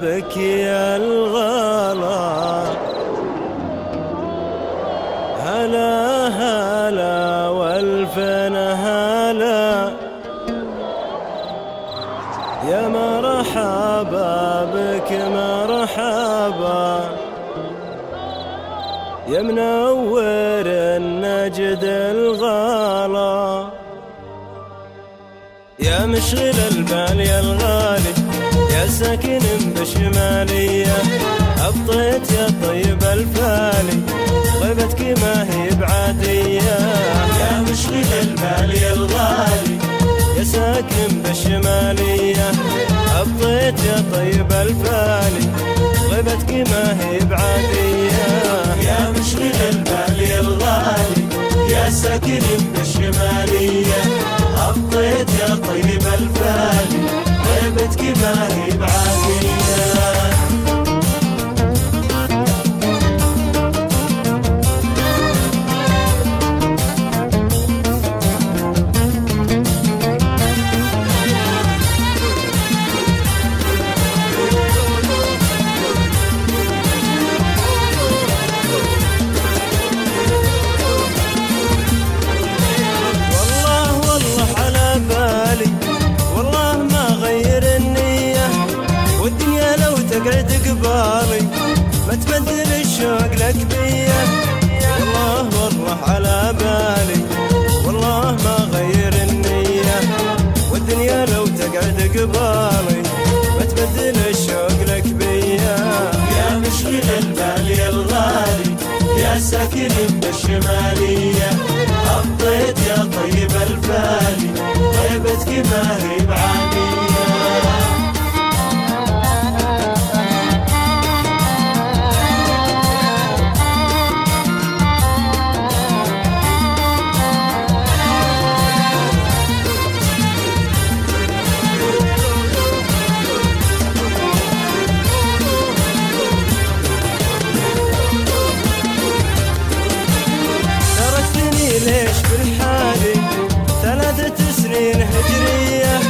بابك يا الغلا. هلا هلا والفن هلا. يا مرحبا بك مرحبا. يا منور النجد الغلا. يا مشغل البال يا الغالي يا ساكن بشمالية أبطيت يا طيب الفالي غيبتك ما هي بعادية. يا مشغل البال يا الغالي يا ساكن بالشمالية أبطيت يا طيب الفالي غيبتك ما هي بعادية. يا مشغل البال يا الغالي يا ساكن بالشمالية غيبتك تقعد قبالي ما تبدل الشوق لك بيا والله والله على بالي والله ما غير النية. والدنيا لو تقعد قبالي ما تبدل الشوق لك بيا يا مشغل البال يا الغالي يا ساكن بالشمالية سنين هجرية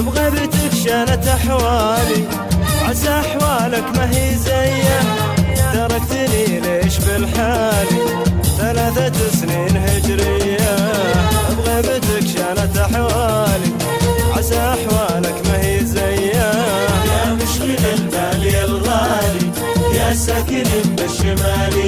بغيبتك شانت أحوالي. عسى أحوالك ما هي زية. تركتني ليش بالحالي ثلاثة سنين هجرية بغيبتك شانت أحوالي. عسى أحوالك ما هي زية. يا مشغل البال يا الغالي يا ساكن بالشمالية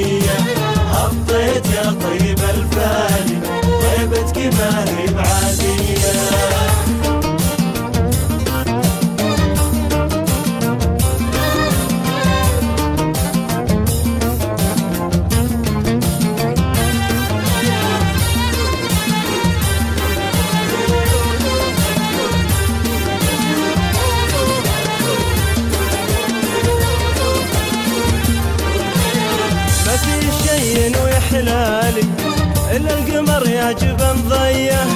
الا القمر يا جبن ضيه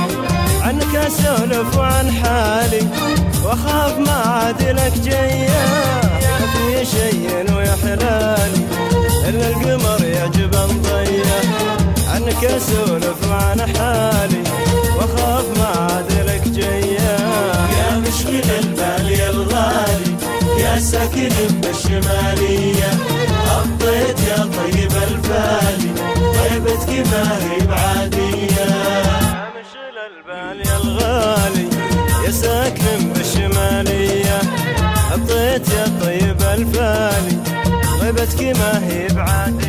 عنك اسولف وعن حالي وأخاف ما عاد لك جيه في شيء ويحلالي الا القمر يا جبن ضيه عنك اسولف وعن حالي وأخاف ما عاد لك جيه يا مشغل البال يا الغالي يا ساكن بالشمالية يا ساكن بالشمالية أبطيت يا طيب الفالي غيبتك ما هي بعادية